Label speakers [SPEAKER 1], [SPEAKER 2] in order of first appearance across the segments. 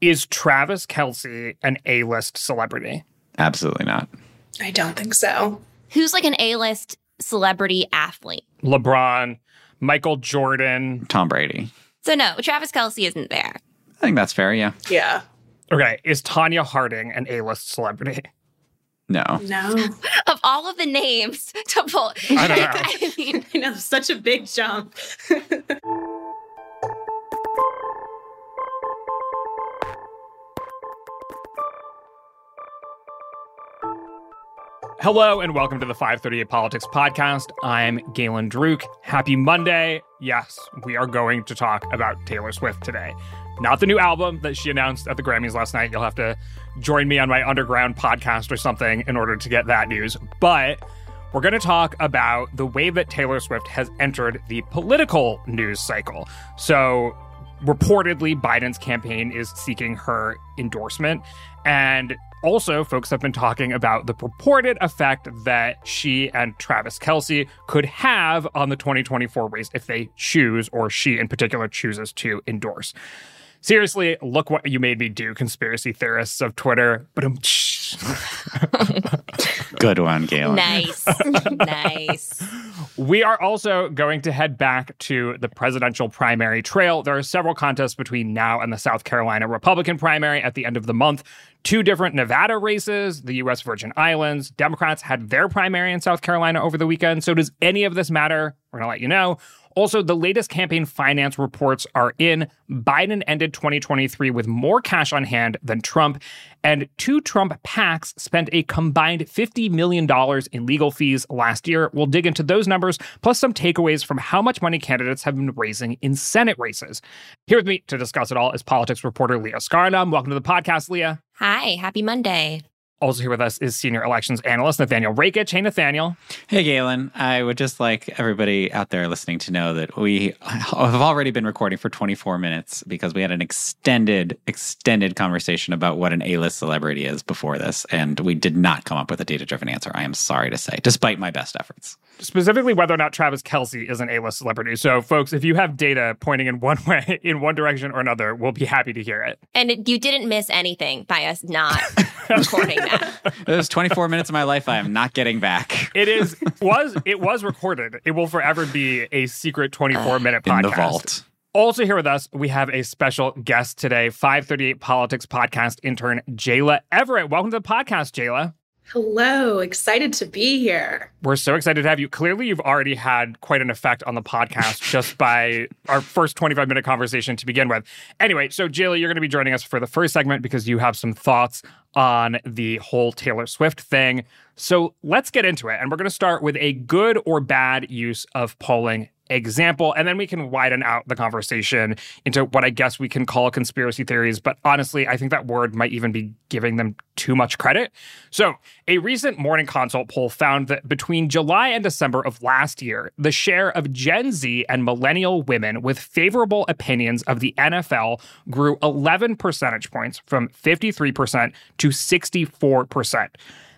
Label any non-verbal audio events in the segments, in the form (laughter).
[SPEAKER 1] Is Travis Kelce an A list celebrity?
[SPEAKER 2] Absolutely not.
[SPEAKER 3] I don't think so.
[SPEAKER 4] Who's like an A list celebrity athlete?
[SPEAKER 1] LeBron, Michael Jordan.
[SPEAKER 2] Tom Brady.
[SPEAKER 4] So, no, Travis Kelce isn't there.
[SPEAKER 2] I think that's fair, yeah.
[SPEAKER 3] Yeah.
[SPEAKER 1] Okay, is Tonya Harding an A list celebrity?
[SPEAKER 2] No.
[SPEAKER 3] No. (laughs)
[SPEAKER 4] Of all of the names to pull,
[SPEAKER 1] I don't (laughs) know.
[SPEAKER 4] I mean,
[SPEAKER 3] I know, such a big jump. (laughs)
[SPEAKER 1] Hello and welcome to the 538 Politics Podcast. I'm Galen Druk. Happy Monday. Yes, we are going to talk about Taylor Swift today. Not the new album that she announced at the Grammys last night. You'll have to join me on my underground podcast or something in order to get that news. But we're going to talk about the way that Taylor Swift has entered the political news cycle. So, reportedly, Biden's campaign is seeking her endorsement. And also, folks have been talking about the purported effect that she and Travis Kelce could have on the 2024 race if they choose, or she in particular chooses to endorse. Seriously, look what you made me do, conspiracy theorists of Twitter. But (laughs) (laughs)
[SPEAKER 2] Good one, Galen.
[SPEAKER 4] nice. (laughs) nice.
[SPEAKER 1] We are also going to head back to the presidential primary trail. There are several contests between now and the South Carolina Republican primary at the end of the month. Two different Nevada races, the U.S. Virgin Islands. Democrats had their primary in South Carolina over the weekend. So, does any of this matter? We're going to let you know. Also, the latest campaign finance reports are in. Biden ended 2023 with more cash on hand than Trump, and two Trump PACs spent a combined $50 million in legal fees last year. We'll dig into those numbers, plus some takeaways from how much money candidates have been raising in Senate races. Here with me to discuss it all is politics reporter Leah Askarinam. Welcome to the podcast, Leah.
[SPEAKER 4] Hi, happy Monday.
[SPEAKER 1] Also here with us is senior elections analyst Nathaniel Rakich. Hey, Nathaniel.
[SPEAKER 2] Hey, Galen. I would just like everybody out there listening to know that we (laughs) have already been recording for 24 minutes because we had an extended, extended conversation about what an A list celebrity is before this. And we did not come up with a data driven answer. I am sorry to say, despite my best efforts.
[SPEAKER 1] Specifically, whether or not Travis Kelce is an A list celebrity. So, folks, if you have data pointing in one (laughs) way, in one direction or another, we'll be happy to hear it.
[SPEAKER 4] And it, you didn't miss anything by us not (laughs) recording that.
[SPEAKER 2] Those 24 minutes of my life I am not getting back.
[SPEAKER 1] It is was it was recorded. It will forever be a secret 24 minute podcast.
[SPEAKER 2] In the vault.
[SPEAKER 1] Also here with us, we have a special guest today, 538 Politics podcast intern Jayla Everett. Welcome to the podcast, Jayla.
[SPEAKER 3] Hello, excited to be here.
[SPEAKER 1] We're so excited to have you. Clearly, you've already had quite an effect on the podcast (laughs) just by our first 25 minute conversation to begin with. Anyway, so Jayla, you're going to be joining us for the first segment because you have some thoughts on the whole Taylor Swift thing. So let's get into it. And we're going to start with a good or bad use of polling example. And then we can widen out the conversation into what I guess we can call conspiracy theories. But honestly, I think that word might even be giving them too much credit. So, a recent morning consult poll found that between July and December of last year, the share of Gen Z and millennial women with favorable opinions of the NFL grew 11 percentage points from 53% to 64%.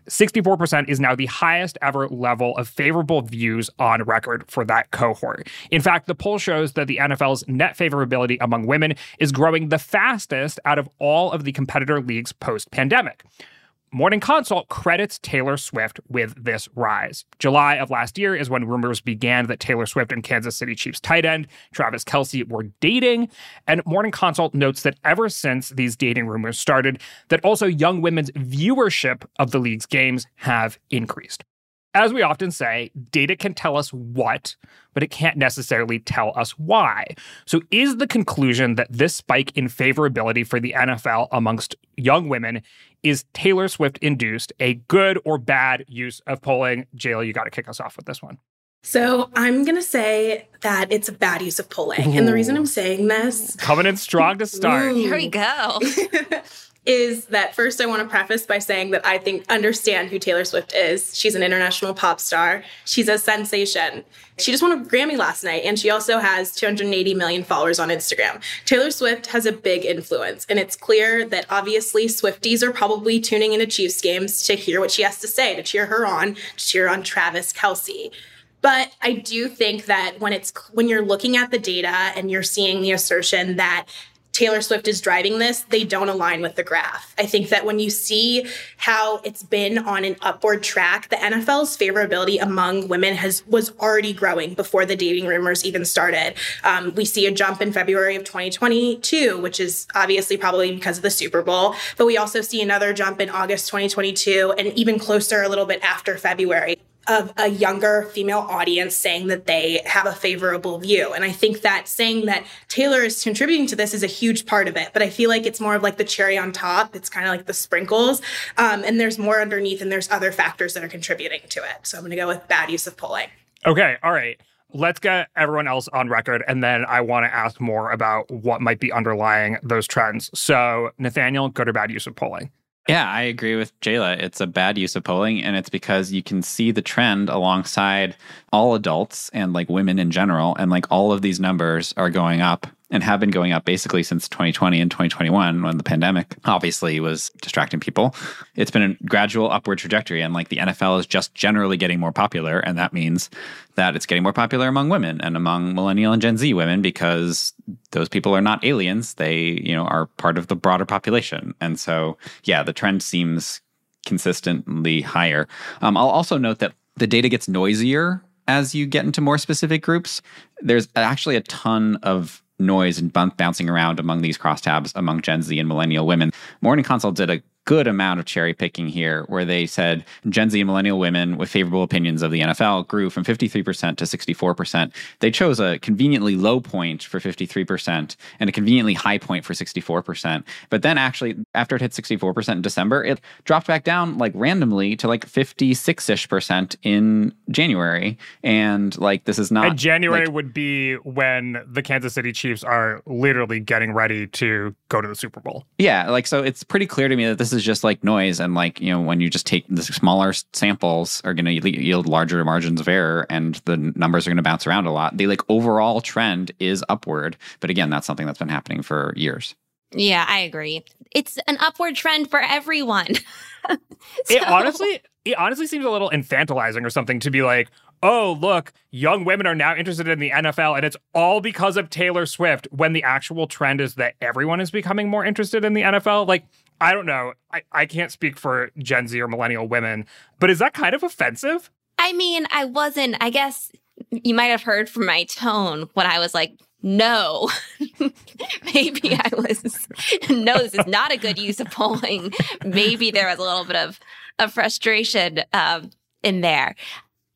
[SPEAKER 1] 64% is now the highest ever level of favorable views on record for that cohort. In fact, the poll shows that the NFL's net favorability among women is growing the fastest out of all of the competitor leagues post pandemic. Morning Consult credits Taylor Swift with this rise. July of last year is when rumors began that Taylor Swift and Kansas City Chiefs tight end Travis Kelce were dating. And Morning Consult notes that ever since these dating rumors started, that also young women's viewership of the league's games have increased. As we often say, data can tell us what, but it can't necessarily tell us why. So, is the conclusion that this spike in favorability for the NFL amongst young women is Taylor Swift induced a good or bad use of polling? Jail, you got to kick us off with this one.
[SPEAKER 3] So I'm going to say that it's a bad use of polling. And the reason I'm saying this
[SPEAKER 1] Coming in strong to start.
[SPEAKER 3] Ooh.
[SPEAKER 4] Here we go. (laughs)
[SPEAKER 3] is that first I want to preface by saying that I think understand who Taylor Swift is. She's an international pop star. She's a sensation. She just won a Grammy last night and she also has 280 million followers on Instagram. Taylor Swift has a big influence and it's clear that obviously Swifties are probably tuning into Chiefs games to hear what she has to say, to cheer her on, to cheer on Travis Kelce. But I do think that when it's when you're looking at the data and you're seeing the assertion that Taylor Swift is driving this, they don't align with the graph. I think that when you see how it's been on an upward track, the NFL's favorability among women has was already growing before the dating rumors even started. Um, we see a jump in February of 2022, which is obviously probably because of the Super Bowl, but we also see another jump in August 2022, and even closer a little bit after February of a younger female audience saying that they have a favorable view. And I think that saying that Taylor is contributing to this is a huge part of it. But I feel like it's more of like the cherry on top. It's kind of like the sprinkles. Um, and there's more underneath and there's other factors that are contributing to it. So I'm going to go with bad use of polling.
[SPEAKER 1] Okay, all right. Let's get everyone else on record, and then I want to ask more about what might be underlying those trends. So, Nathaniel, good or bad use of polling?
[SPEAKER 2] Yeah, I agree with Jayla. It's a bad use of polling, and it's because you can see the trend alongside all adults and like women in general, and like all of these numbers are going up and have been going up basically since 2020 and 2021 when the pandemic obviously was distracting people. It's been a gradual upward trajectory and like the NFL is just generally getting more popular and that means that it's getting more popular among women and among millennial and Gen Z women because those people are not aliens. They, you know, are part of the broader population. And so, yeah, the trend seems consistently higher. Um, I'll also note that the data gets noisier as you get into more specific groups. There's actually a ton of noise and bouncing around among these crosstabs among Gen Z and millennial women. Morning Consult did a good amount of cherry picking here, where they said Gen Z and millennial women with favorable opinions of the NFL grew from 53% to 64%. They chose a conveniently low point for 53% and a conveniently high point for 64%. But then actually, after it hit 64% in December, it dropped back down like randomly to like 56 ish percent in January. And like, this is not.
[SPEAKER 1] And January
[SPEAKER 2] like,
[SPEAKER 1] would be when the Kansas City Chiefs are literally getting ready to go to the Super Bowl.
[SPEAKER 2] Yeah. Like, so it's pretty clear to me that this is just like noise. And like, you know, when you just take the smaller samples are going to yield larger margins of error and the numbers are going to bounce around a lot. The like overall trend is upward. But again, that's something that's been happening for years.
[SPEAKER 4] Yeah, I agree. It's an upward trend for everyone. (laughs)
[SPEAKER 1] so, it honestly, it honestly seems a little infantilizing or something to be like, oh, look, young women are now interested in the NFL and it's all because of Taylor Swift when the actual trend is that everyone is becoming more interested in the NFL. Like, I don't know. I, I can't speak for Gen Z or millennial women, but is that kind of offensive?
[SPEAKER 4] I mean, I wasn't, I guess you might have heard from my tone when I was like, no, (laughs) maybe I was, (laughs) no, this is not a good use of polling. Maybe there was a little bit of, of frustration um, in there.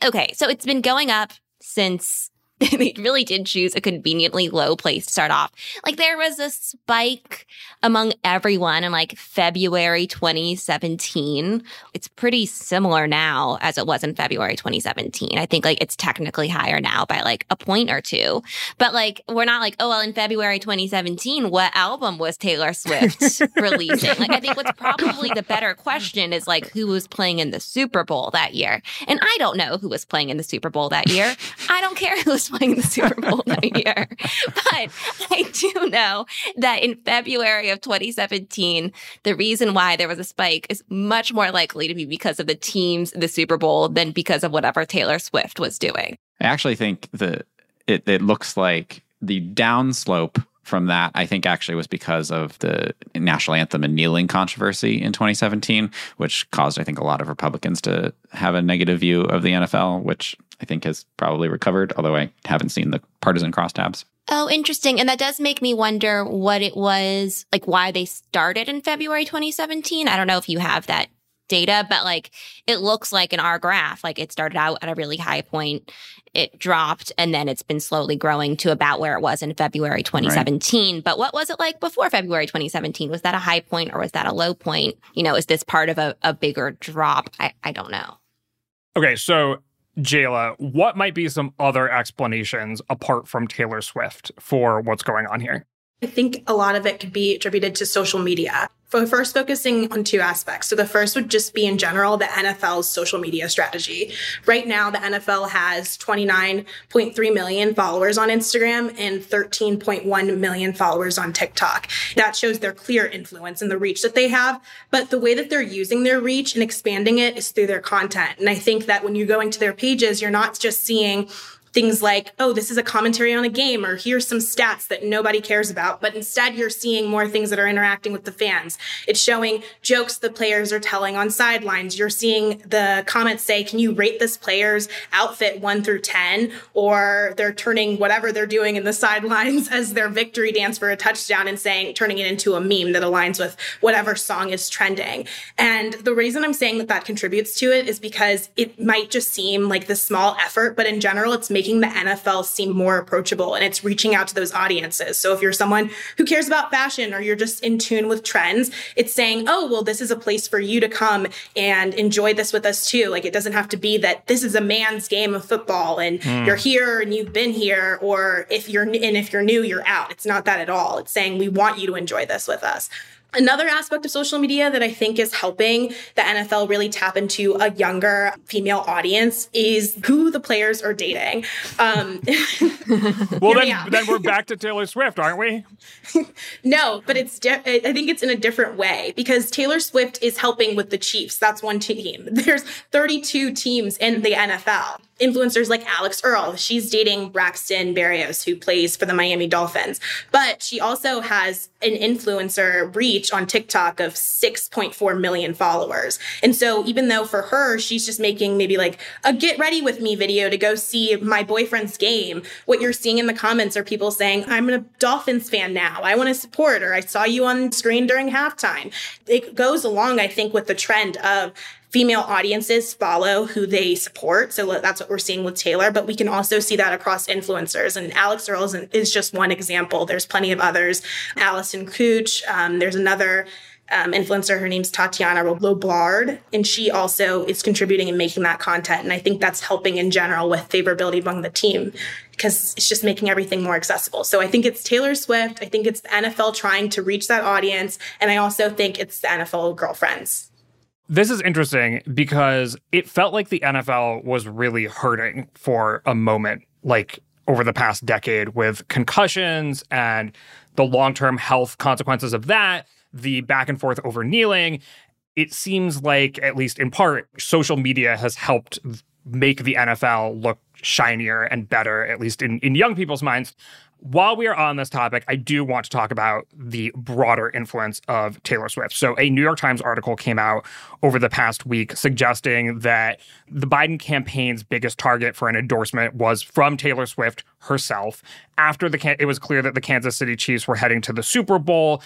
[SPEAKER 4] Okay, so it's been going up since (laughs) they really did choose a conveniently low place to start off. Like there was a spike among everyone in like February 2017. It's pretty similar now as it was in February 2017. I think like it's technically higher now by like a point or two. But like we're not like, oh well in February 2017, what album was Taylor Swift (laughs) releasing? Like I think what's probably the better question is like who was playing in the Super Bowl that year. And I don't know who was playing in the Super Bowl that year. I don't care who was playing the Super Bowl (laughs) that year. But I do know that in February of 2017, the reason why there was a spike is much more likely to be because of the teams in the Super Bowl than because of whatever Taylor Swift was doing.
[SPEAKER 2] I actually think that it, it looks like the downslope from that, I think actually was because of the national anthem and kneeling controversy in 2017, which caused, I think, a lot of Republicans to have a negative view of the NFL, which I think has probably recovered, although I haven't seen the partisan crosstabs.
[SPEAKER 4] Oh, interesting. And that does make me wonder what it was, like why they started in February 2017. I don't know if you have that data, but like it looks like in our graph, like it started out at a really high point, it dropped, and then it's been slowly growing to about where it was in February 2017. Right. But what was it like before February 2017? Was that a high point or was that a low point? You know, is this part of a, a bigger drop? I, I don't know.
[SPEAKER 1] Okay, so Jayla, what might be some other explanations apart from Taylor Swift for what's going on here?
[SPEAKER 3] I think a lot of it could be attributed to social media. First focusing on two aspects. So the first would just be in general the NFL's social media strategy. Right now, the NFL has 29.3 million followers on Instagram and 13.1 million followers on TikTok. That shows their clear influence and the reach that they have. But the way that they're using their reach and expanding it is through their content. And I think that when you're going to their pages, you're not just seeing things like, oh, this is a commentary on a game, or here's some stats that nobody cares about. But instead, you're seeing more things that are interacting with the fans. It's showing jokes the players are telling on sidelines. You're seeing the comments say, can you rate this player's outfit one through 10? Or they're turning whatever they're doing in the (laughs) sidelines as their victory dance for a touchdown and saying, turning it into a meme that aligns with whatever song is trending. And the reason I'm saying that that contributes to it is because it might just seem like this small effort, but in general, it's making making the NFL seem more approachable and it's reaching out to those audiences. So if you're someone who cares about fashion or you're just in tune with trends, it's saying, oh, well, this is a place for you to come and enjoy this with us too. Like it doesn't have to be that this is a man's game of football and mm. you're here and you've been here, or if you're and if you're new, you're out. It's not that at all. It's saying we want you to enjoy this with us. Another aspect of social media that I think is helping the NFL really tap into a younger female audience is who the players are dating. Um, (laughs)
[SPEAKER 1] well, then, then we're (laughs) back to Taylor Swift, aren't we?
[SPEAKER 3] no, but it's I think it's in a different way because Taylor Swift is helping with the Chiefs. That's one team. (laughs) There's 32 teams in the NFL influencers like Alix Earle. She's dating Braxton Berrios, who plays for the Miami Dolphins. But she also has an influencer reach on TikTok of 6.4 million followers. And so even though for her, she's just making maybe like a get ready with me video to go see my boyfriend's game, what you're seeing in the comments are people saying, I'm a Dolphins fan now. I want to support, or I saw you on screen during halftime. It goes along, I think, with the trend of female audiences follow who they support. So that's what we're seeing with Taylor, but we can also see that across influencers. And Alix Earle is just one example. There's plenty of others. Allison Kuch, um, there's another um, influencer. Her name's Tatiana Loblard, and she also is contributing and making that content. And I think that's helping in general with favorability among the team because it's just making everything more accessible. So I think it's Taylor Swift. I think it's the NFL trying to reach that audience. And I also think it's the NFL girlfriends.
[SPEAKER 1] This is interesting because it felt like the NFL was really hurting for a moment, like over the past decade with concussions and the long term health consequences of that, the back and forth over kneeling. It seems like, at least in part, social media has helped make the NFL look shinier and better, at least in, in young people's minds while we are on this topic, I do want to talk about the broader influence of Taylor Swift. So, a New York Times article came out over the past week suggesting that the Biden campaign's biggest target for an endorsement was from Taylor Swift herself. After the it was clear that the Kansas City Chiefs were heading to the Super Bowl,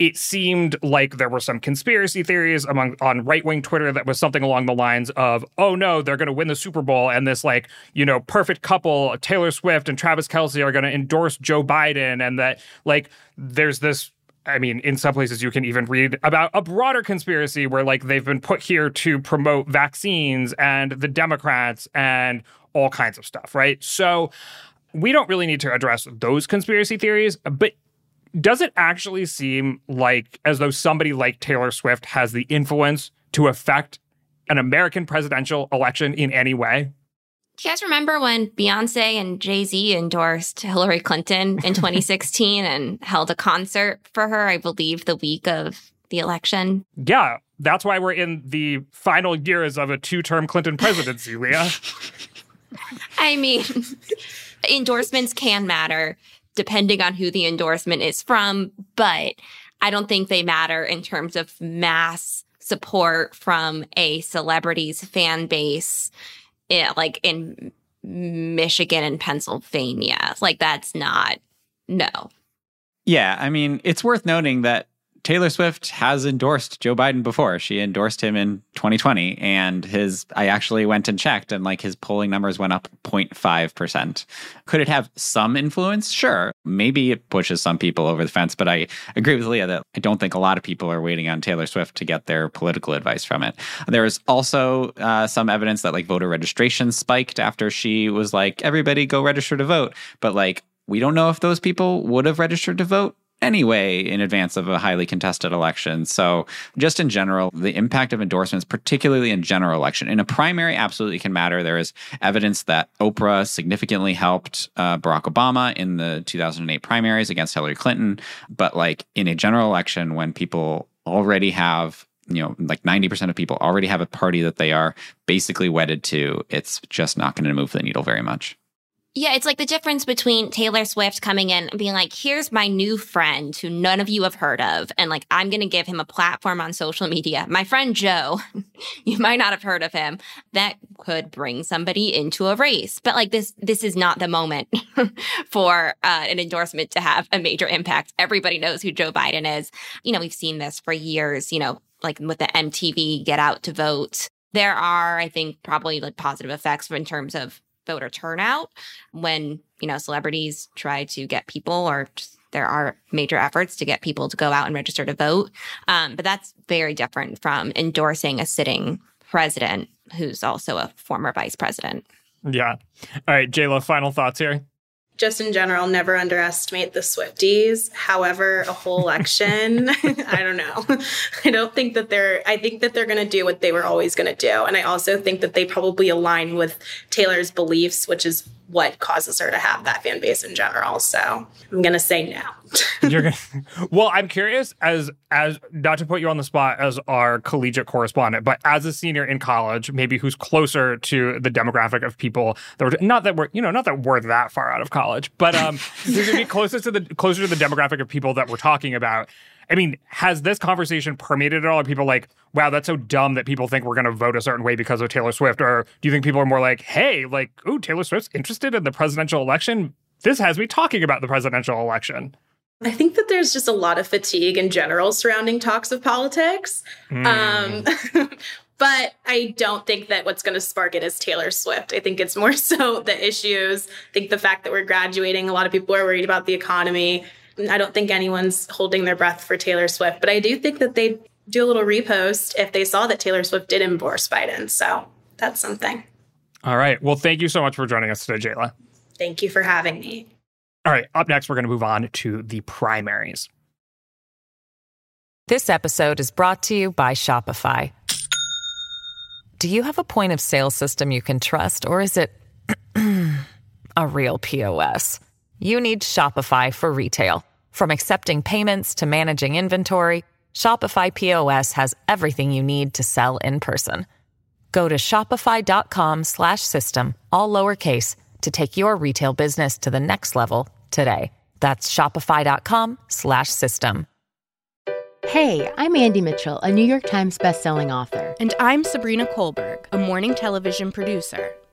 [SPEAKER 1] it seemed like there were some conspiracy theories among on right-wing Twitter that was something along the lines of, "Oh no, they're going to win the Super Bowl and this like, you know, perfect couple, Taylor Swift and Travis Kelce are going to endorse Joe Biden and that like there's this I mean, in some places you can even read about a broader conspiracy where like they've been put here to promote vaccines and the Democrats and all kinds of stuff, right? So we don't really need to address those conspiracy theories, but does it actually seem like as though somebody like Taylor Swift has the influence to affect an American presidential election in any way?
[SPEAKER 4] Do you guys remember when Beyonce and Jay Z endorsed Hillary Clinton in 2016 and held a concert for her, I believe, the week of the election?
[SPEAKER 1] Yeah, that's why we're in the final years of a two term Clinton presidency, Leah. (laughs)
[SPEAKER 4] I mean, endorsements can matter depending on who the endorsement is from, but I don't think they matter in terms of mass support from a celebrity's fan base, eh, like in Michigan and Pennsylvania. Like that's not, no.
[SPEAKER 2] Yeah. I mean, it's worth noting that Taylor Swift has endorsed Joe Biden before. She endorsed him in 2020 and his I actually went and checked and like his polling numbers went up 0.5%. Could it have some influence? Sure. Maybe it pushes some people over the fence, but I agree with Leah that I don't think a lot of people are waiting on Taylor Swift to get their political advice from it. There is also uh, some evidence that like voter registration spiked after she was like everybody go register to vote, but like we don't know if those people would have registered to vote anyway in advance of a highly contested election. So, just in general, the impact of endorsements, particularly in general election, in a primary, absolutely can matter. There is evidence that Oprah significantly helped uh, Barack Obama in the 2008 primaries against Hillary Clinton. But, like in a general election, when people already have you know, like 90% of people already have a party that they are basically wedded to, it's just not going to move the needle very much.
[SPEAKER 4] Yeah, it's like the difference between Taylor Swift coming in and being like, here's my new friend who none of you have heard of. And like, I'm going to give him a platform on social media. My friend Joe, (laughs) you might not have heard of him. That could bring somebody into a race. But like, this, this is not the moment (laughs) for uh, an endorsement to have a major impact. Everybody knows who Joe Biden is. You know, we've seen this for years, you know, like with the MTV Get Out to Vote. There are, I think, probably like positive effects in terms of voter turnout when, you know, celebrities try to get people or just, there are major efforts to get people to go out and register to vote. Um, but that's very different from endorsing a sitting president who's also a former vice president.
[SPEAKER 1] Yeah. All right, Jayla, final thoughts here
[SPEAKER 3] just in general, never underestimate the Swifties. However, a whole election, (laughs) I don't know. (laughs) I don't think that they're, I think that they're going to do what they were always going to do. And I also think that they probably align with Taylor's beliefs, which is what causes her to have that fan base in general. So I'm gonna say no. (laughs) You're
[SPEAKER 1] gonna, well, I'm curious as as not to put you on the spot as our collegiate correspondent, but as a senior in college, maybe who's closer to the demographic of people that were not that we're you know not that we're that far out of college, but um, (laughs) who's gonna be closest to the closer to the demographic of people that we're talking about. I mean, has this conversation permeated at all? Are people like, wow, that's so dumb that people think we're going to vote a certain way because of Taylor Swift? Or do you think people are more like, hey, like, ooh, Taylor Swift's interested in the presidential election? This has me talking about the presidential election.
[SPEAKER 3] I think that there's just a lot of fatigue in general surrounding talks of politics. Mm. Um, (laughs) but I don't think that what's going to spark it is Taylor Swift. I think it's more (laughs) so the issues. I think the fact that we're graduating, a lot of people are worried about the economy. I don't think anyone's holding their breath for Taylor Swift, but I do think that they'd do a little repost if they saw that Taylor Swift did endorse Biden. So that's something.
[SPEAKER 1] All right. Well, thank you so much for joining us today, Jayla.
[SPEAKER 3] Thank you for having me.
[SPEAKER 1] All right. Up next, we're going to move on to the primaries.
[SPEAKER 5] This episode is brought to you by Shopify. Do you have a point of sale system you can trust, or is it (clears throat) a real POS? You need Shopify for retail. From accepting payments to managing inventory, Shopify POS has everything you need to sell in person. Go to shopify.com/system all lowercase to take your retail business to the next level today. That's shopify.com/system.
[SPEAKER 6] Hey, I'm Andy Mitchell, a New York Times bestselling author,
[SPEAKER 7] and I'm Sabrina Kohlberg, a morning television producer.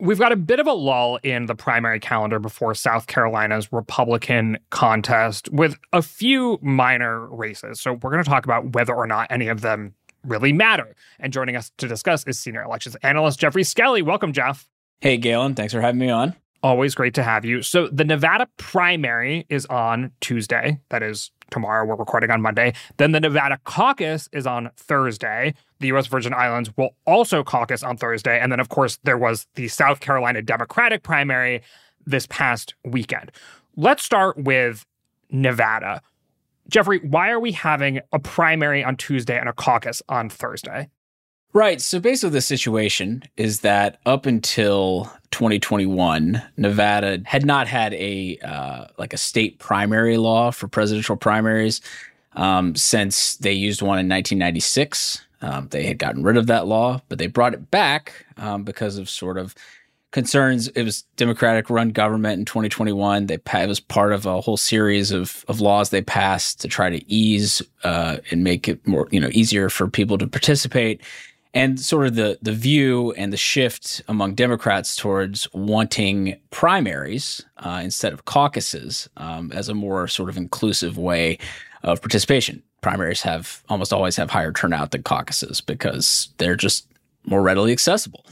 [SPEAKER 1] We've got a bit of a lull in the primary calendar before South Carolina's Republican contest with a few minor races. So we're going to talk about whether or not any of them really matter. And joining us to discuss is senior elections analyst Geoffrey Skelley. Welcome, Jeff.
[SPEAKER 8] Hey, Galen. Thanks for having me on.
[SPEAKER 1] Always great to have you. So the Nevada primary is on Tuesday. That is tomorrow. We're recording on Monday. Then the Nevada caucus is on Thursday. The U.S. Virgin Islands will also caucus on Thursday. And then, of course, there was the South Carolina Democratic primary this past weekend. Let's start with Nevada. Geoffrey, why are we having a primary on Tuesday and a caucus on Thursday?
[SPEAKER 8] Right. So basically, the situation is that up until 2021, Nevada had not had a uh, like a state primary law for presidential primaries. um, since they used one in 1996. Um, they had gotten rid of that law, but they brought it back um, because of sort of concerns. It was Democratic run government in 2021. They it was part of a whole series of, of laws they passed to try to ease uh, and make it more you know easier for people to participate. And sort of the the view and the shift among Democrats towards wanting primaries uh, instead of caucuses um, as a more sort of inclusive way of participation. Primaries have almost always have higher turnout than caucuses because they're just more readily accessible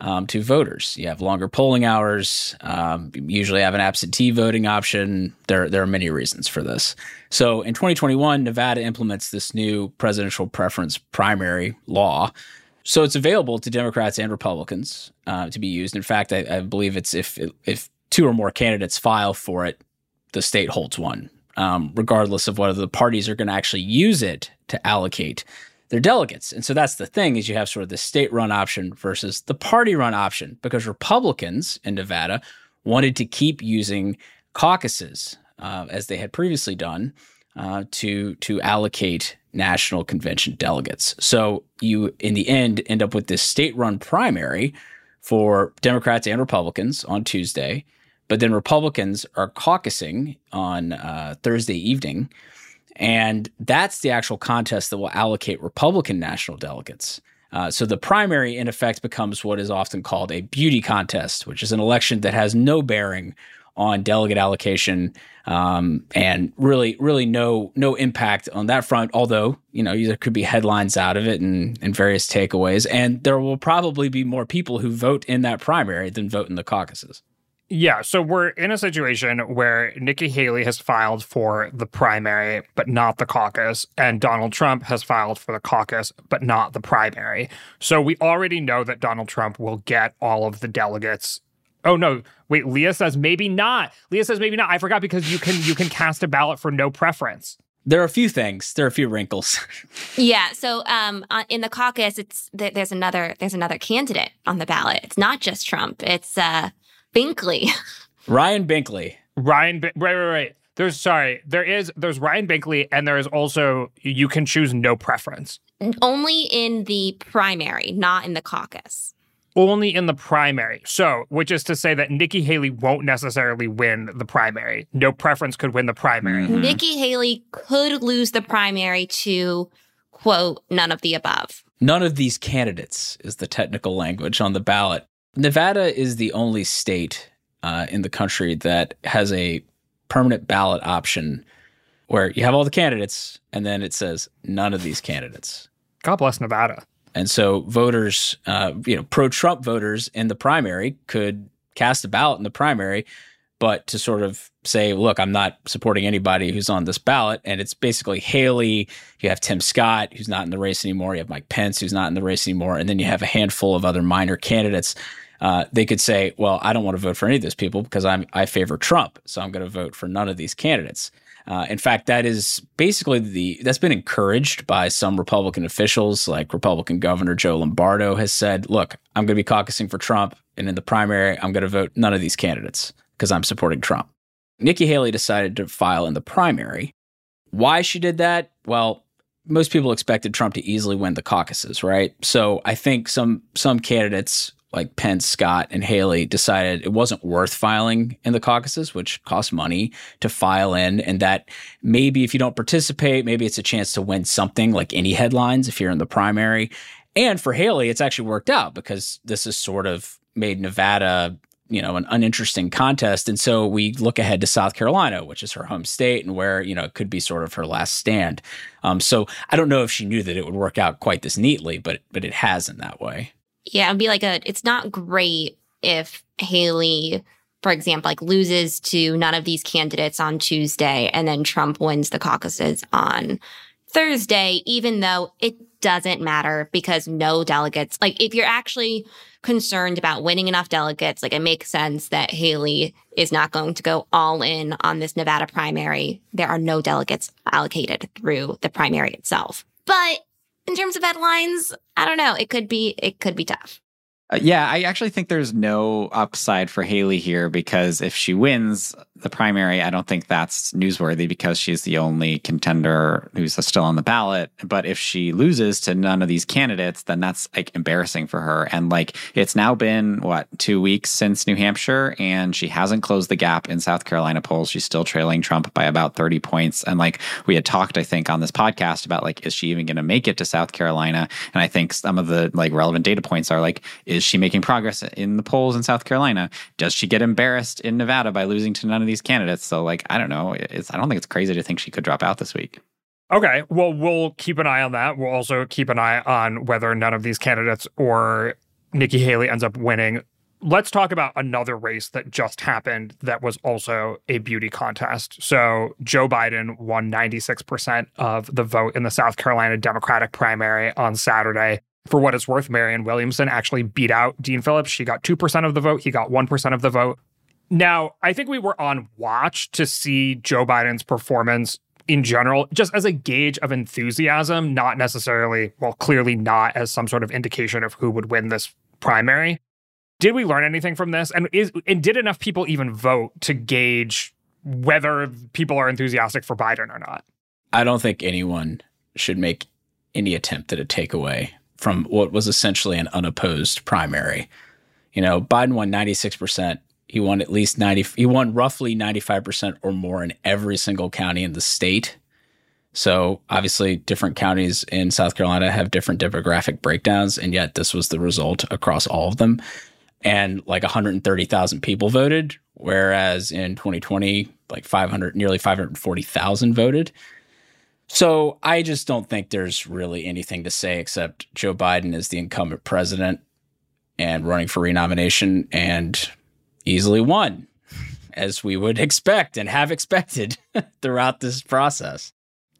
[SPEAKER 8] um, to voters. You have longer polling hours. Um, usually have an absentee voting option. There, there are many reasons for this. So in 2021, Nevada implements this new presidential preference primary law. So it's available to Democrats and Republicans uh, to be used. In fact, I, I, believe it's if if two or more candidates file for it, the state holds one, um, regardless of whether the parties are going to actually use it to allocate their delegates. And so that's the thing is you have sort of the state run option versus the party run option because Republicans in Nevada wanted to keep using caucuses uh, as they had previously done uh, to to allocate national convention delegates. So you in the end end up with this state run primary for Democrats and Republicans on Tuesday, but then Republicans are caucusing on uh, Thursday evening and that's the actual contest that will allocate Republican national delegates. Uh, so the primary, in effect, becomes what is often called a beauty contest, which is an election that has no bearing on delegate allocation um, and really, really no no impact on that front. Although you know there could be headlines out of it and, and various takeaways, and there will probably be more people who vote in that primary than vote in the caucuses.
[SPEAKER 1] Yeah, so we're in a situation where Nikki Haley has filed for the primary, but not the caucus, and Donald Trump has filed for the caucus, but not the primary. So we already know that Donald Trump will get all of the delegates. Oh no, wait, Leah says maybe not. Leah says maybe not. I forgot because you can you can cast a ballot for no preference.
[SPEAKER 8] There are a few things. There are a few wrinkles. (laughs)
[SPEAKER 4] yeah. So um, uh, in the caucus, it's there's another there's another candidate on the ballot. It's not just Trump. It's uh, Binkley. (laughs)
[SPEAKER 8] Ryan Binkley.
[SPEAKER 1] Ryan, right, right, right. There's sorry, there is there's Ryan Binkley, and there is also you can choose no preference.
[SPEAKER 4] Only in the primary, not in the caucus.
[SPEAKER 1] Only in the primary. So, which is to say that Nikki Haley won't necessarily win the primary. No preference could win the primary.
[SPEAKER 4] Mm-hmm. Nikki Haley could lose the primary to quote none of the above.
[SPEAKER 8] None of these candidates is the technical language on the ballot. Nevada is the only state uh, in the country that has a permanent ballot option where you have all the candidates and then it says none of these candidates.
[SPEAKER 1] God bless Nevada.
[SPEAKER 8] And so voters, uh, you know, pro Trump voters in the primary could cast a ballot in the primary, but to sort of say, look, I'm not supporting anybody who's on this ballot. And it's basically Haley. You have Tim Scott, who's not in the race anymore. You have Mike Pence, who's not in the race anymore. And then you have a handful of other minor candidates uh, they could say, well, I don't want to vote for any of those people because I'm I favor Trump, so I'm going to vote for none of these candidates. Uh, in fact, that is basically the that's been encouraged by some Republican officials, like Republican Governor Joe Lombardo has said, "Look, I'm going to be caucusing for Trump, and in the primary, I'm going to vote none of these candidates because I'm supporting Trump." Nikki Haley decided to file in the primary. Why she did that? Well, most people expected Trump to easily win the caucuses, right? So I think some some candidates like Pence, Scott, and Haley decided it wasn't worth filing in the caucuses, which costs money to file in. And that maybe if you don't participate, maybe it's a chance to win something like any headlines if you're in the primary. And for Haley, it's actually worked out because this has sort of made Nevada, you know, an uninteresting contest. And so we look ahead to South Carolina, which is her home state and where, you know, it could be sort of her last stand. Um, so I don't know if she knew that it would work out quite this neatly, but but it has in that way.
[SPEAKER 4] Yeah, it'd be like a. It's not great if Haley, for example, like loses to none of these candidates on Tuesday, and then Trump wins the caucuses on Thursday, even though it doesn't matter because no delegates. Like, if you're actually concerned about winning enough delegates, like it makes sense that Haley is not going to go all in on this Nevada primary. There are no delegates allocated through the primary itself. But in terms of headlines, I don't know. It could be it could be tough.
[SPEAKER 2] Uh, yeah, I actually think there's no upside for Haley here because if she wins, the primary, I don't think that's newsworthy because she's the only contender who's still on the ballot. But if she loses to none of these candidates, then that's like embarrassing for her. And like it's now been what two weeks since New Hampshire, and she hasn't closed the gap in South Carolina polls. She's still trailing Trump by about 30 points. And like we had talked, I think, on this podcast about like, is she even going to make it to South Carolina? And I think some of the like relevant data points are like, is she making progress in the polls in South Carolina? Does she get embarrassed in Nevada by losing to none of these candidates? So like, I don't know. It's I don't think it's crazy to think she could drop out this week.
[SPEAKER 1] Okay. Well, we'll keep an eye on that. We'll also keep an eye on whether none of these candidates or Nikki Haley ends up winning. Let's talk about another race that just happened that was also a beauty contest. So, Joe Biden won 96% of the vote in the South Carolina Democratic primary on Saturday. For what it's worth, Marianne Williamson actually beat out Dean Phillips. She got 2% of the vote, he got 1% of the vote. Now, I think we were on watch to see Joe Biden's performance in general, just as a gauge of enthusiasm, not necessarily, well, clearly not as some sort of indication of who would win this primary. Did we learn anything from this? And is and did enough people even vote to gauge whether people are enthusiastic for Biden or not?
[SPEAKER 8] I don't think anyone should make any attempt at a takeaway from what was essentially an unopposed primary. You know, Biden won 96%. He won at least 90 he won roughly 95% or more in every single county in the state. So, obviously different counties in South Carolina have different demographic breakdowns and yet this was the result across all of them. And like 130,000 people voted whereas in 2020 like 500 nearly 540,000 voted. So, I just don't think there's really anything to say except Joe Biden is the incumbent president and running for renomination and easily won, as we would expect and have expected (laughs) throughout this process.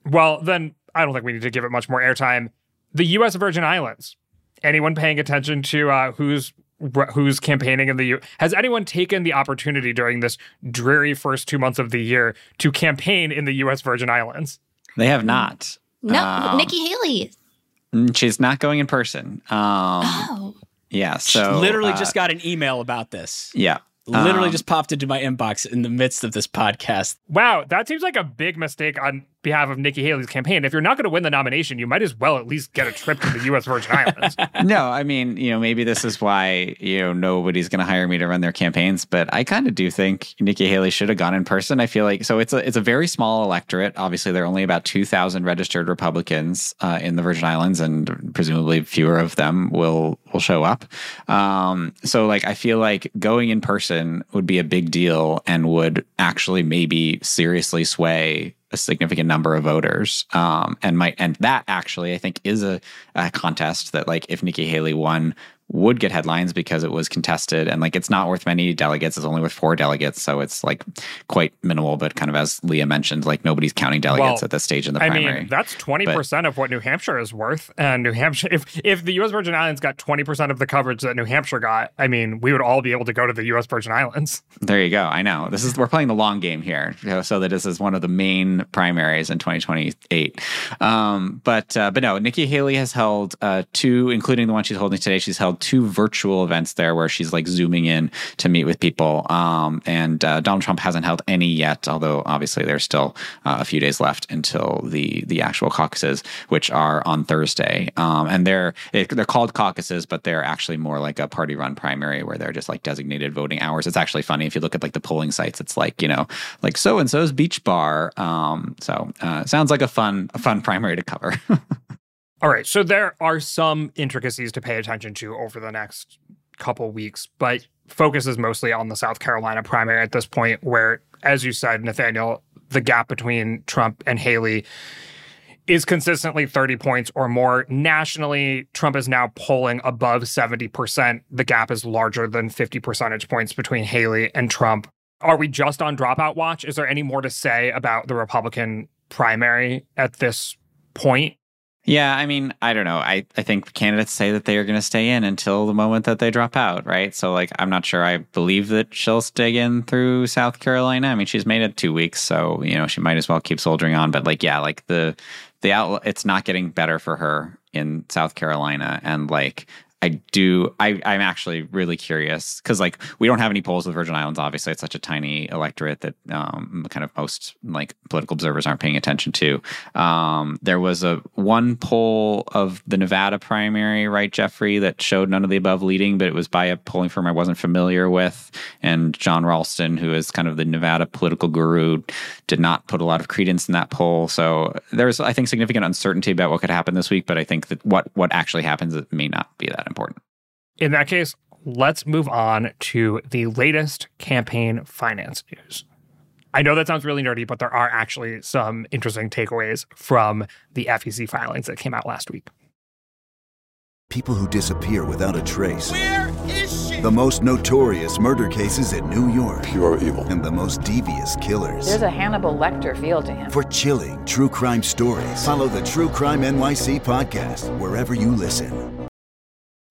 [SPEAKER 1] Well, then I don't think we need to give it much more airtime. The U.S. Virgin Islands. Anyone paying attention to uh, who's who's campaigning in the U. Has anyone taken the opportunity during this dreary first two months of the year to campaign in the U.S. Virgin Islands?
[SPEAKER 2] They have not.
[SPEAKER 4] No,
[SPEAKER 2] Um,
[SPEAKER 4] Nikki Haley.
[SPEAKER 2] Mm, She's not going in person. Um,
[SPEAKER 4] Oh,
[SPEAKER 2] Yeah. So
[SPEAKER 8] Literally
[SPEAKER 2] uh,
[SPEAKER 8] just got an email about this.
[SPEAKER 2] yeah.
[SPEAKER 8] Literally
[SPEAKER 2] Um,
[SPEAKER 8] just popped into my inbox in the midst of this podcast.
[SPEAKER 1] Wow, that seems like a big mistake on behalf of Nikki Haley's campaign. If you're not going to win the nomination, you might as well at least get a trip to the U.S. Virgin (laughs) Islands.
[SPEAKER 2] no, I mean, you know, maybe this is why, you know, nobody's going to hire me to run their campaigns, but I kind of do think Nikki Haley should have gone in person. I feel like so it's a it's a very small electorate. Obviously, there are only about 2,000 registered Republicans uh, in the Virgin Islands and presumably fewer of them will will show up. Um, so like I feel like going in person would be a big deal and would actually maybe seriously sway a significant number of voters. Um, and might and that actually i think is a, a contest that like if nikki haley won would get headlines because it was contested and like it's not worth many delegates it's only worth four delegates so it's like quite minimal but kind of as leah mentioned like nobody's counting delegates
[SPEAKER 1] Well,
[SPEAKER 2] at this stage in the
[SPEAKER 1] I
[SPEAKER 2] primary
[SPEAKER 1] mean, that's 20% of what New Hampshire is worth. And New Hampshire, if, if the U.S. Virgin Islands got 20% of the coverage that New Hampshire got, I mean, we would all be able to go to the U.S. Virgin Islands. (laughs)
[SPEAKER 2] There you go. I know. This is we're playing the long game here, you know, so that this is one of the main primaries in 2028. Um, but uh, but no, Nikki Haley has held uh, two, including the one she's holding today. She's held two virtual events there where she's like zooming in to meet with people. Um, and uh, Donald Trump hasn't held any yet, although obviously there's still uh, a few days left until the the actual caucuses, which are on Thursday. Um, and they're they're called caucuses, but they're actually more like a party run primary where they're just like designated voting hours. It's actually funny if you look at like the polling sites. It's like you know like so and so's beach bar. Um, so uh, sounds like a fun a fun primary to cover. (laughs)
[SPEAKER 1] All right. So there are some intricacies to pay attention to over the next couple weeks, but focus is mostly on the South Carolina primary at this point, where, as you said, Nathaniel, the gap between Trump and Haley is consistently 30 points or more. Nationally, Trump is now polling above 70%. The gap is larger than 50 percentage points between Haley and Trump. Are we just on dropout watch? Is there any more to say about the Republican primary at this point?
[SPEAKER 2] Yeah, I mean, I don't know. I, I think candidates say that they are going to stay in until the moment that they drop out, right? So, like, I'm not sure I believe that she'll stay in through South Carolina. I mean, she's made it two weeks, so you know she might as well keep soldiering on. But like, yeah, like the the outlook, it's not getting better for her in South Carolina, and like. I do. I, I'm actually really curious because, like, we don't have any polls with Virgin Islands. Obviously, it's such a tiny electorate that um, kind of most like political observers aren't paying attention to. Um, there was a one poll of the Nevada primary, right, Geoffrey, that showed none of the above leading, but it was by a polling firm I wasn't familiar with, and Jon Ralston, who is kind of the Nevada political guru, did not put a lot of credence in that poll. So there's, I think, significant uncertainty about what could happen this week. But I think that what what actually happens it may not be that.
[SPEAKER 1] In that case, let's move on to the latest campaign finance news. I know that sounds really nerdy, but there are actually some interesting takeaways from the FEC filings that came out last week.
[SPEAKER 9] People who disappear without a trace. Where is she? The most notorious murder cases in New York.
[SPEAKER 10] Pure evil.
[SPEAKER 9] And the most devious killers.
[SPEAKER 11] There's a Hannibal Lecter feel to him.
[SPEAKER 9] For chilling true crime stories, follow the True Crime NYC podcast wherever you listen.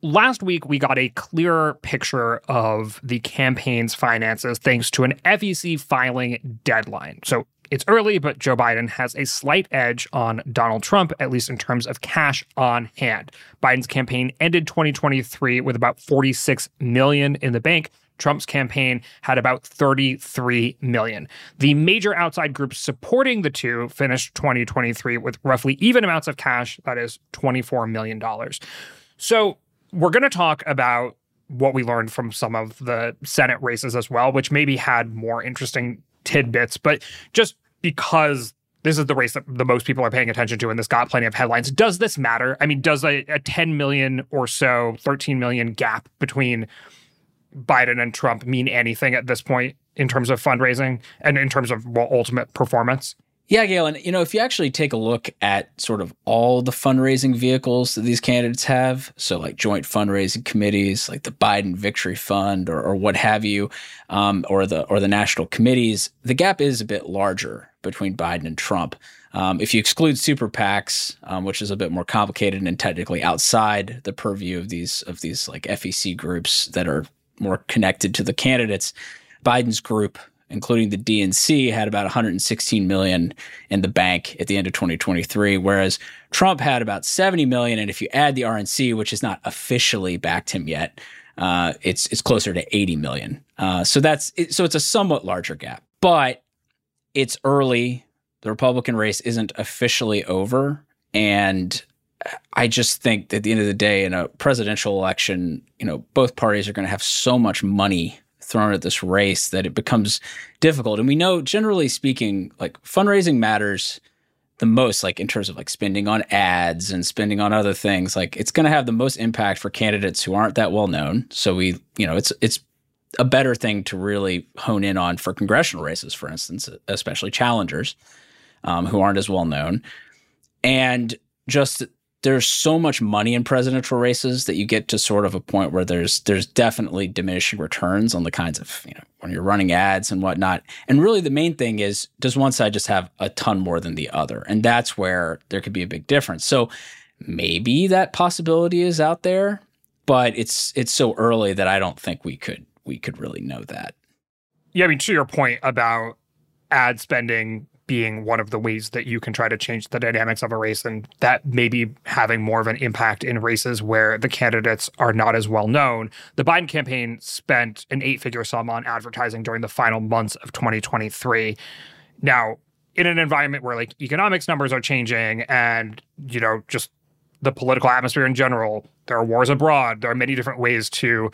[SPEAKER 1] Last week, we got a clearer picture of the campaign's finances thanks to an FEC filing deadline. So it's early, but Joe Biden has a slight edge on Donald Trump, at least in terms of cash on hand. Biden's campaign ended 2023 with about 46 million in the bank. Trump's campaign had about 33 million. The major outside groups supporting the two finished 2023 with roughly even amounts of cash, that is $24 million. So we're going to talk about what we learned from some of the Senate races as well, which maybe had more interesting tidbits. But just because this is the race that the most people are paying attention to and this got plenty of headlines, does this matter? I mean, does a, a 10 million or so, 13 million gap between Biden and Trump mean anything at this point in terms of fundraising and in terms of well, ultimate performance?
[SPEAKER 8] Yeah, Galen, you know, if you actually take a look at sort of all the fundraising vehicles that these candidates have, so like joint fundraising committees, like the Biden Victory Fund or, or what have you, um, or the or the national committees, the gap is a bit larger between Biden and Trump. Um, if you exclude super PACs, um, which is a bit more complicated and technically outside the purview of these of these like FEC groups that are more connected to the candidates, Biden's group including the DNC, had about 116 million in the bank at the end of 2023, whereas Trump had about 70 million. And if you add the RNC, which has not officially backed him yet, uh, it's it's closer to 80 million. Uh, so that's so it's a somewhat larger gap, but it's early. The Republican race isn't officially over, and I just think at the end of the day, in a presidential election, you know, both parties are going to have so much money thrown at this race that it becomes difficult. And we know, generally speaking, like fundraising matters the most, like in terms of like spending on ads and spending on other things. Like it's going to have the most impact for candidates who aren't that well known. So we, you know, it's it's a better thing to really hone in on for congressional races, for instance, especially challengers um, who aren't as well known. And just there's so much money in presidential races that you get to sort of a point where there's there's definitely diminishing returns on the kinds of you know when you're running ads and whatnot. And really, the main thing is does one side just have a ton more than the other, and that's where there could be a big difference. So maybe that possibility is out there, but it's it's so early that I don't think we could we could really know that.
[SPEAKER 1] Yeah, I mean to your point about ad spending being one of the ways that you can try to change the dynamics of a race and that maybe having more of an impact in races where the candidates are not as well known. The Biden campaign spent an eight figure sum on advertising during the final months of 2023. Now, in an environment where like economics numbers are changing and, you know, just the political atmosphere in general, there are wars abroad, there are many different ways to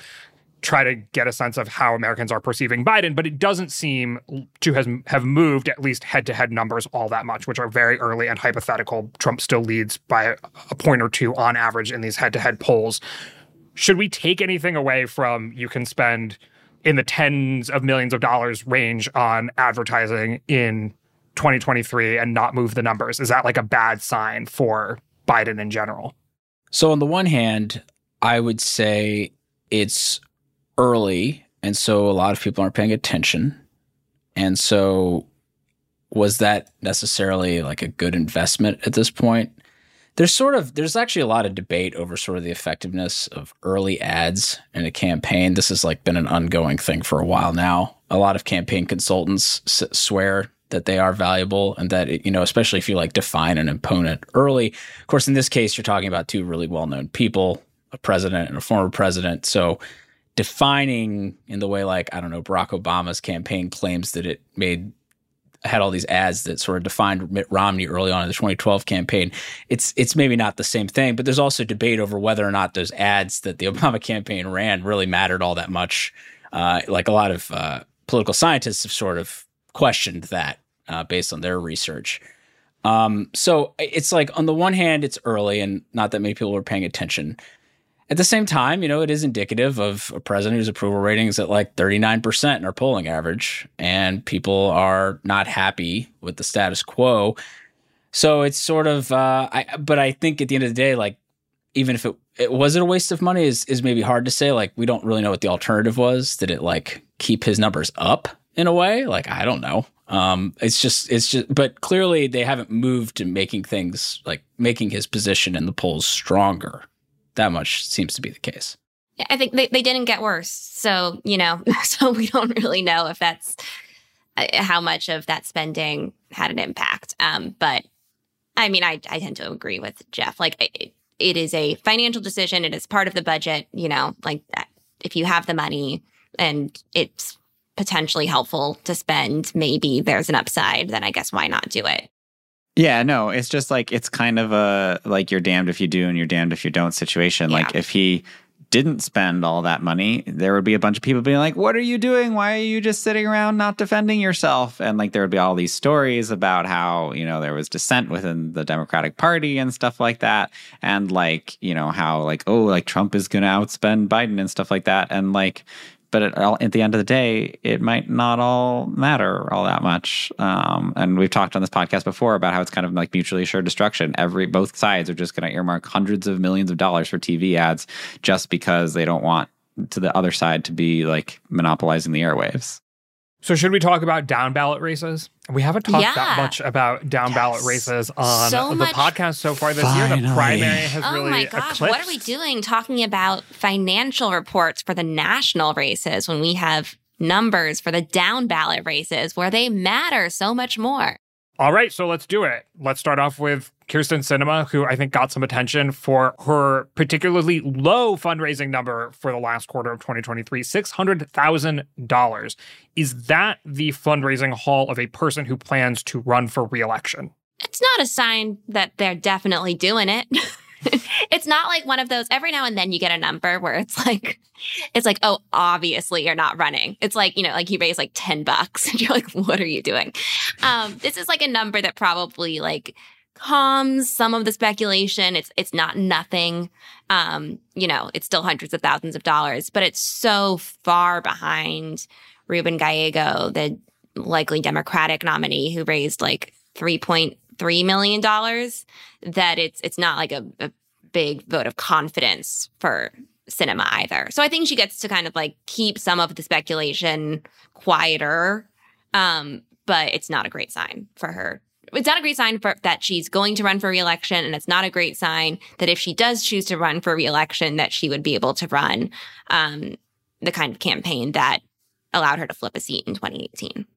[SPEAKER 1] try to get a sense of how Americans are perceiving Biden, but it doesn't seem to has, have moved at least head to head numbers all that much, which are very early and hypothetical. Trump still leads by a point or two on average in these head to head polls. Should we take anything away from you can spend in the tens of millions of dollars range on advertising in 2023 and not move the numbers? Is that like a bad sign for Biden in general?
[SPEAKER 8] So, on the one hand, I would say it's early, and so a lot of people aren't paying attention. And so, was that necessarily like a good investment at this point? There's sort of there's actually a lot of debate over sort of the effectiveness of early ads in a campaign. This has like been an ongoing thing for a while now. A lot of campaign consultants s- swear that they are valuable and that it, you know especially if you like define an opponent early. Of course, in this case, you're talking about two really well known people a president and a former president. So defining in the way like I don't know Barack Obama's campaign claims that it made had all these ads that sort of defined Mitt Romney early on in the 2012 campaign. It's it's maybe not the same thing, but there's also debate over whether or not those ads that the (laughs) Obama campaign ran really mattered all that much. Uh, like a lot of uh, political scientists have sort of questioned that uh, based on their research. Um, so it's like on the one hand, it's early and not that many people are paying attention. At the same time, you know, it is indicative of a president whose approval rating is at like 39% in our polling average, and people are not happy with the status quo. So it's sort of, uh, I, but I think at the end of the day, like, even if it, it was it a waste of money is, is maybe hard to say. Like, we don't really know what the alternative was. Did it like keep his numbers up in a way? Like, I don't know. Um, it's just, it's just, but clearly they haven't moved to making things like making his position in the polls stronger. That much seems to be the case.
[SPEAKER 4] I think they, they didn't get worse. So, you know, (laughs) so we don't really know if that's uh, how much of that spending had an impact. Um, but I mean, I, I tend to agree with Jeff. Like, it, it is a financial decision, it is part of the budget, you know, like. If you have the money and it's potentially helpful to spend, maybe there's an upside, then I guess why not do it?
[SPEAKER 2] Yeah, no, it's just like it's kind of a like you're damned if you do and you're damned if you don't situation. Yeah. Like if he didn't spend all that money, there would be a bunch of people being like, What are you doing? Why are you just sitting around not defending yourself? And like there would be all these stories about how, you know, there was dissent within the Democratic Party and stuff like that. And like, you know, how like, oh, like Trump is going to outspend Biden and stuff like that. And like, but at, at, the end of the day, it might not all matter all that much. Um, and we've talked on this podcast before about how it's kind of like mutually assured destruction. Every both sides are just going to earmark hundreds of millions of dollars for TV ads just because they don't want to the other side to be like monopolizing the airwaves.
[SPEAKER 1] So, should we talk about down ballot races? We haven't talked yeah. that much about down yes. ballot races on so the podcast so far this Finally. year. The primary has
[SPEAKER 4] oh
[SPEAKER 1] really. Oh
[SPEAKER 4] my gosh,
[SPEAKER 1] eclipsed.
[SPEAKER 4] what are we doing talking about financial reports for the national races when we have numbers for the down ballot races where they matter so much more?
[SPEAKER 1] All right, so let's do it. Let's start off with Kyrsten Sinema, who I think got some attention for her particularly low fundraising number for the last quarter of 2023 $600,000. Is that the fundraising haul of a person who plans to run for reelection?
[SPEAKER 4] It's not a sign that they're definitely doing it. (laughs) it's not like one of those every now and then you get a number where it's like it's like oh obviously you're not running. It's like you know like you raise like 10 bucks (laughs) and you're like what are you doing? Um this is like a number that probably like calms some of the speculation. It's it's not nothing. Um you know it's still hundreds of thousands of dollars but it's so far behind Ruben Gallego the likely democratic nominee who raised like 3.3 million dollars that it's it's not like a, a big vote of confidence for Sinema either. So I think she gets to kind of like keep some of the speculation quieter. Um, but it's not a great sign for her. It's not a great sign for that she's going to run for reelection, and it's not a great sign that if she does choose to run for reelection, that she would be able to run um, the kind of campaign that allowed her to flip a seat in 2018.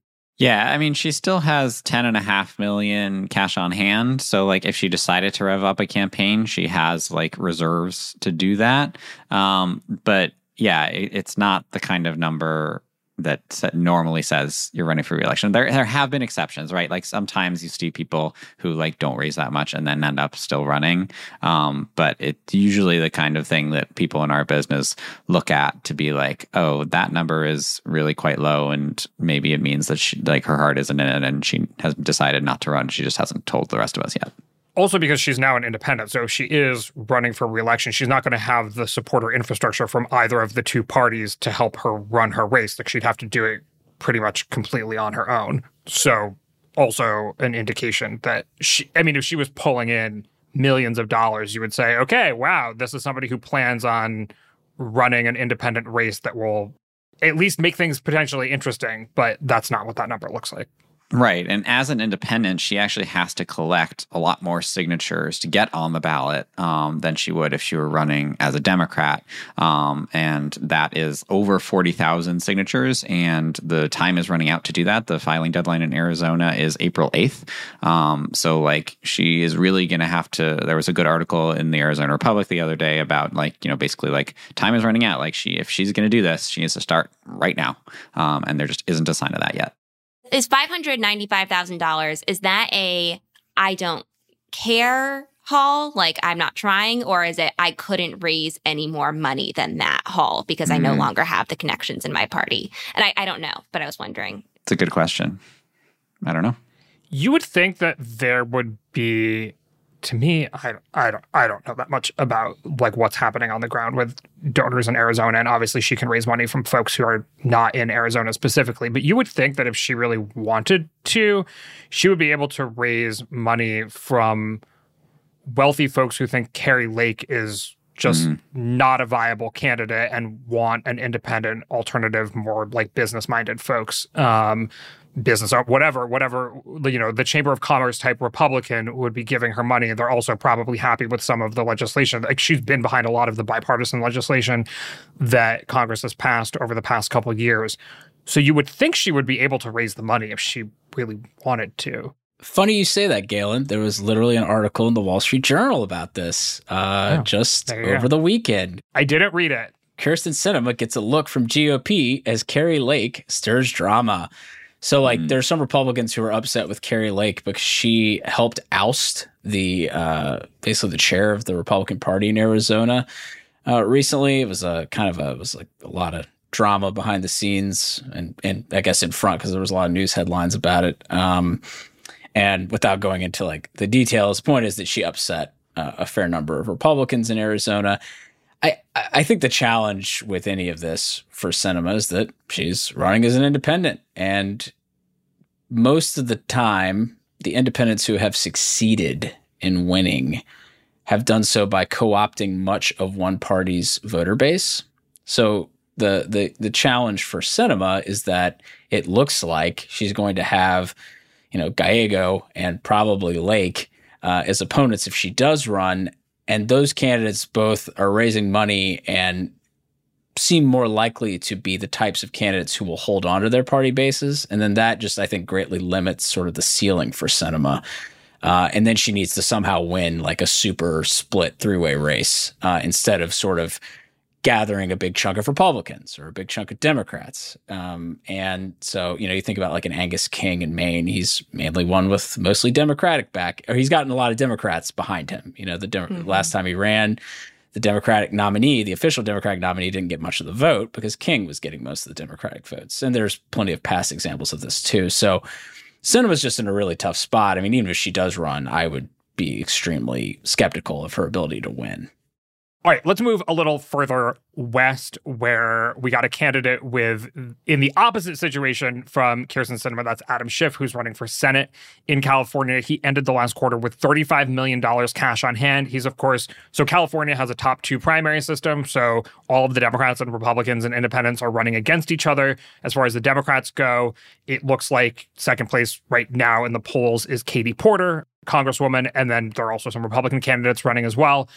[SPEAKER 2] Yeah, I mean, she still has ten and a half million cash on hand. So, like, if she decided to rev up a campaign, she has like reserves to do that. Um, but yeah, it, it's not the kind of number that normally says you're running for reelection. There, there have been exceptions, right? Like sometimes you see people who like don't raise that much and then end up still running. Um, but it's usually the kind of thing that people in our business look at to be like, oh, that number is really quite low, and maybe it means that she like her heart isn't in it, and she has decided not to run. She just hasn't told the rest of us yet
[SPEAKER 1] also because she's now an independent. So if she is running for reelection, she's not going to have the support or infrastructure from either of the two parties to help her run her race. Like she'd have to do it pretty much completely on her own. So also an indication that she I mean if she was pulling in millions of dollars, you would say, "Okay, wow, this is somebody who plans on running an independent race that will at least make things potentially interesting." But that's not what that number looks like.
[SPEAKER 2] Right. And as an independent, she actually has to collect a lot more signatures to get on the ballot um, than she would if she were running as a Democrat. Um, and that is over 40,000 signatures. And the time is running out to do that. The filing deadline in Arizona is April 8th. Um, so, like, she is really going to have to. There was a good article in the Arizona Republic the other day about, like, you know, basically, like, time is running out. Like, she, if she's going to do this, she needs to start right now. Um, and there just isn't a sign of that yet
[SPEAKER 4] is $595,000 is that a I don't care haul? Like I'm not trying? Or is it I couldn't raise any more money than that haul because mm. I no mm. longer have the connections in my party? And I, I don't know but I was wondering.
[SPEAKER 2] It's a good question. I don't know.
[SPEAKER 1] You would think that there would be to me, I, I, don't, I don't know that much about like what's happening on the ground with donors in Arizona. And obviously, she can raise money from folks who are not in Arizona specifically. But you would think that if she really wanted to, she would be able to raise money from wealthy folks who think Kari Lake is just mm-hmm. not a viable candidate and want an independent alternative, more like business minded folks. Um, business or whatever, whatever, you know, the Chamber of Commerce type Republican would be giving her money. And they're also probably happy with some of the legislation. Like she's been behind a lot of the bipartisan legislation that Congress has passed over the past couple of years. So you would think she would be able to raise the money if she really wanted to.
[SPEAKER 8] Funny you say that, Galen. There was literally an article in the Wall Street Journal about this uh, oh, just over go. the weekend.
[SPEAKER 1] I didn't read it.
[SPEAKER 8] Kyrsten Sinema gets a look from GOP as Kari Lake stirs drama. So like mm. there's some Republicans who are upset with Kari Lake because she helped oust the uh, basically the chair of the Republican Party in Arizona uh, recently. It was a kind of a it was like a lot of drama behind the scenes and and I guess in front because there was a lot of news headlines about it. Um, and without going into like the details, point is that she upset uh, a fair number of Republicans in Arizona. I, I think the challenge with any of this for Sinema is that she's running as an independent. And most of the time, the independents who have succeeded in winning have done so by co-opting much of one party's voter base. So the the the challenge for Sinema is that it looks like she's going to have, you know, Gallego and probably Lake uh, as opponents if she does run, and those candidates both are raising money and seem more likely to be the types of candidates who will hold on to their party bases. And then that just, I think, greatly limits sort of the ceiling for Sinema. Uh, and then she needs to somehow win like a super split three way race uh, instead of sort of gathering a big chunk of Republicans or a big chunk of Democrats. Um, and so, you know, you think about like an Angus King in Maine, he's mainly won with mostly Democratic back, or he's gotten a lot of Democrats behind him. You know, the Dem- mm-hmm. last time he ran, the Democratic nominee, the official Democratic nominee, didn't get much of the vote because King was getting most of the Democratic votes. And there's plenty of past examples of this too. So Sinema's just in a really tough spot. I mean, even if she does run, I would be extremely skeptical of her ability to win.
[SPEAKER 1] All right, let's move a little further west where we got a candidate with in the opposite situation from Kyrsten Sinema. That's Adam Schiff, who's running for Senate in California. He ended the last quarter with $35 million cash on hand. He's, of course, so California has a top two primary system. So all of the Democrats and Republicans and independents are running against each other. As far as the Democrats go, it looks like second place right now in the polls is Katie Porter, Congresswoman. And then there are also some Republican candidates running as well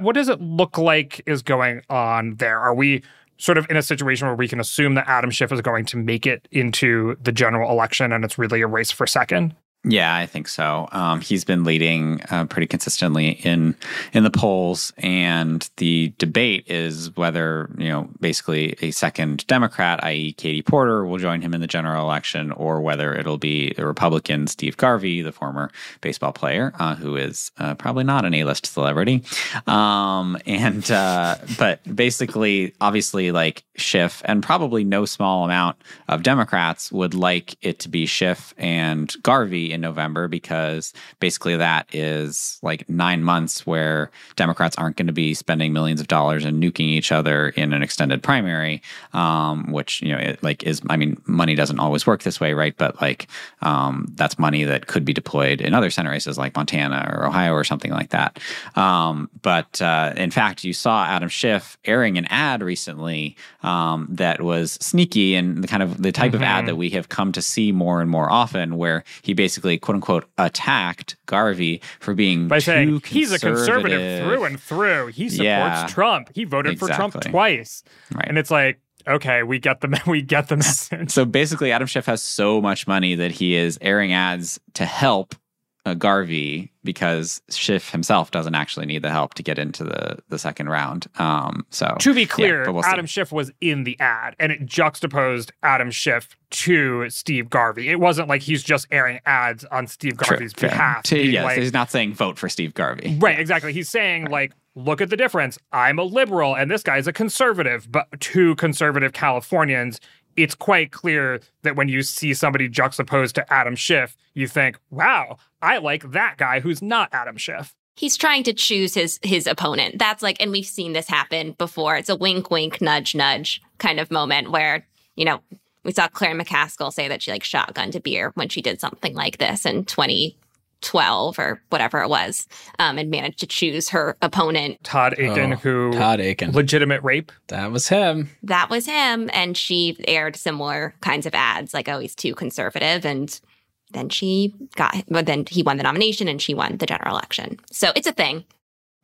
[SPEAKER 1] what does it look like is going on there? Are we sort of in a situation where we can assume that Adam Schiff is going to make it into the general election and it's really a race for second?
[SPEAKER 2] Yeah, I think so. Um, he's been leading uh, pretty consistently in in the polls, and the debate is whether you know basically a second Democrat, i.e., Katie Porter, will join him in the general election, or whether it'll be the Republican Steve Garvey, the former baseball player, uh, who is uh, probably not an A-list celebrity, um, and uh, but basically, obviously, like Schiff, and probably no small amount of Democrats would like it to be Schiff and Garvey In November because basically that is like nine months where Democrats aren't going to be spending millions of dollars and nuking each other in an extended primary, um, which you know, it, like is I mean, money doesn't always work this way, right? But like um, that's money that could be deployed in other Senate races like Montana or Ohio or something like that. Um, but uh, in fact, you saw Adam Schiff airing an ad recently um, that was sneaky and the kind of the type of ad that we have come to see more and more often, where he basically quote unquote attacked Garvey for being
[SPEAKER 1] By
[SPEAKER 2] too
[SPEAKER 1] saying he's a conservative through and through. He supports
[SPEAKER 2] Yeah.
[SPEAKER 1] Trump. He voted for Trump twice.
[SPEAKER 2] Right.
[SPEAKER 1] And it's like, okay, we get the (laughs) we get the message.
[SPEAKER 2] So basically, Adam Schiff has so much money that he is airing ads to help uh, Garvey because Schiff himself doesn't actually need the help to get into the the second round. Um, so
[SPEAKER 1] to be clear,
[SPEAKER 2] but we'll see.
[SPEAKER 1] Adam Schiff was in the ad and it juxtaposed Adam Schiff to Steve Garvey. It wasn't like he's just airing ads on Steve Garvey's
[SPEAKER 2] fair.
[SPEAKER 1] behalf.
[SPEAKER 2] To- yes,
[SPEAKER 1] like-
[SPEAKER 2] he's not saying vote for Steve Garvey.
[SPEAKER 1] Right, exactly. He's saying like, look at the difference. I'm a liberal and this guy's a conservative, but two conservative Californians. It's quite clear that when you see somebody juxtaposed to Adam Schiff, you think, "Wow, I like that guy who's not Adam Schiff."
[SPEAKER 4] He's trying to choose his his opponent. That's like, and we've seen this happen before. It's a wink, wink, nudge, nudge kind of moment where you know we saw Claire McCaskill say that she like shotgunned a beer when she did something like this in 2012 or whatever it was, um, and managed to choose her opponent.
[SPEAKER 1] Todd Akin,
[SPEAKER 8] Oh,
[SPEAKER 1] who
[SPEAKER 8] Todd Akin.
[SPEAKER 1] legitimate rape.
[SPEAKER 8] That was him.
[SPEAKER 4] That was him, and she aired similar kinds of ads, like, "Oh, he's too conservative," and then she got, but then he won the nomination and she won the general election. So it's a thing.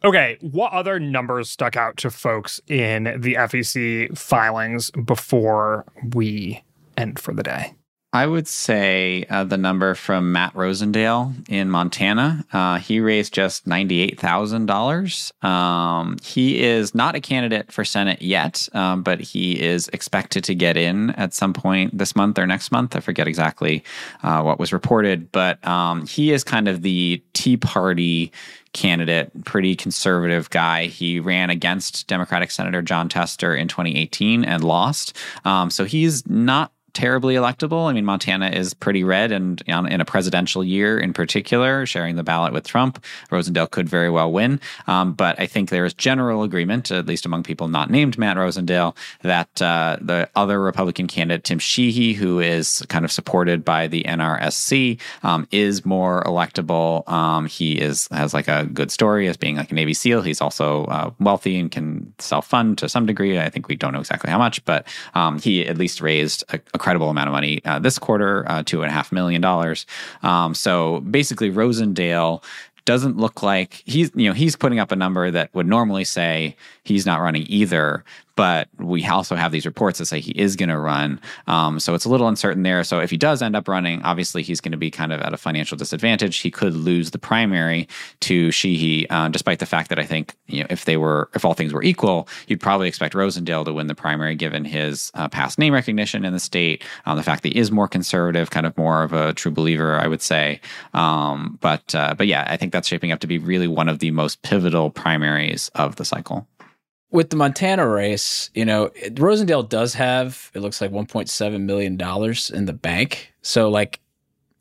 [SPEAKER 1] Okay, what other numbers stuck out to folks in the FEC filings before we end for the day?
[SPEAKER 2] I would say uh, the number from Matt Rosendale in Montana. Uh, he raised just ninety-eight thousand dollars. Um, he is not a candidate for Senate yet, um, but he is expected to get in at some point this month or next month. I forget exactly uh, what was reported, but um, he is kind of the Tea Party candidate, pretty conservative guy. He ran against Democratic Senator Jon Tester in 2018 and lost. Um, so he's not terribly electable. I mean, Montana is pretty red, and in a presidential year in particular, sharing the ballot with Trump, Rosendale could very well win. Um, but I think there is general agreement, at least among people not named Matt Rosendale, that uh, the other Republican candidate, Tim Sheehy, who is kind of supported by the NRSC, um, is more electable. Um, he is has like a good story as being like a Navy SEAL. He's also uh, wealthy and can self fund to some degree. I think we don't know exactly how much, but um, he at least raised a, a credible amount of money uh, this quarter, uh, two and a half million dollars. Um, so basically, Rosendale doesn't look like he's you know he's putting up a number that would normally say he's not running either but we also have these reports that say he is going to run. Um, so it's a little uncertain there. So if he does end up running obviously he's going to be kind of at a financial disadvantage. He could lose the primary to Sheehy uh, despite the fact that I think you know if they were if all things were equal you'd probably expect Rosendale to win the primary given his uh, past name recognition in the state um, the fact that he is more conservative kind of more of a true believer I would say. Um, but uh, but yeah I think that's shaping up to be really one of the most pivotal primaries of the cycle.
[SPEAKER 8] With the Montana race, you know, Rosendale does have, it looks like $1.7 million in the bank. So, like,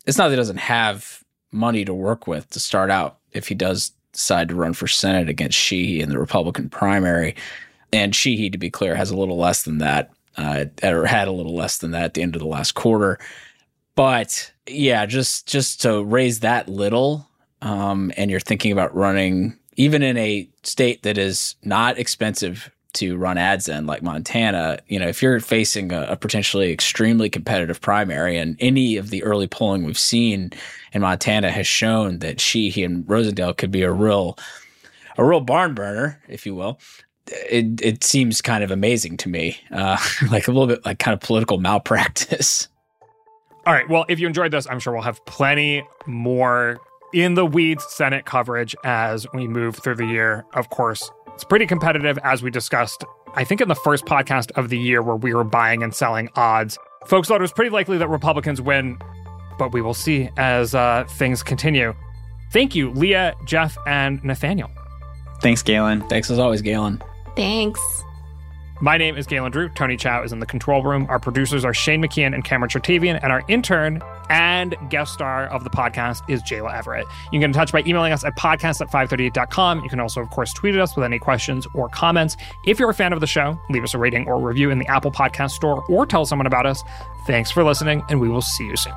[SPEAKER 8] it's not that he doesn't have money to work with to start out if he does decide to run for Senate against Sheehy in the Republican primary. And Sheehy, to be clear, has a little less than that, uh, or had a little less than that at the end of the last quarter. But yeah, just just to raise that little, um, and you're thinking about running even in a state that is not expensive to run ads in, like Montana. You know, if you're facing a, a potentially extremely competitive primary, and any of the early polling we've seen in Montana has shown that Sheehy and Rosendale could be a real a real barn burner, if you will. It it seems kind of amazing to me, uh, (laughs) like a little bit like kind of political malpractice.
[SPEAKER 1] All right. Well, if you enjoyed this, I'm sure we'll have plenty more in the weeds Senate coverage as we move through the year. Of course, it's pretty competitive, as we discussed, I think, in the first podcast of the year where we were buying and selling odds. Folks thought it was pretty likely that Republicans win, but we will see as uh, things continue. Thank you, Leah, Jeff, and Nathaniel.
[SPEAKER 2] Thanks, Galen.
[SPEAKER 8] Thanks as always, Galen.
[SPEAKER 4] Thanks.
[SPEAKER 1] My name is Galen Druke. Tony Chow is in the control room. Our producers are Shane McKeon and Cameron Chertavian, and our intern and guest star of the podcast is Jayla Everett. You can get in touch by emailing us at podcast at 538.com. You can also, of course, tweet at us with any questions or comments. If you're a fan of the show, leave us a rating or review in the Apple Podcast Store or tell someone about us. Thanks for listening, and we will see you soon.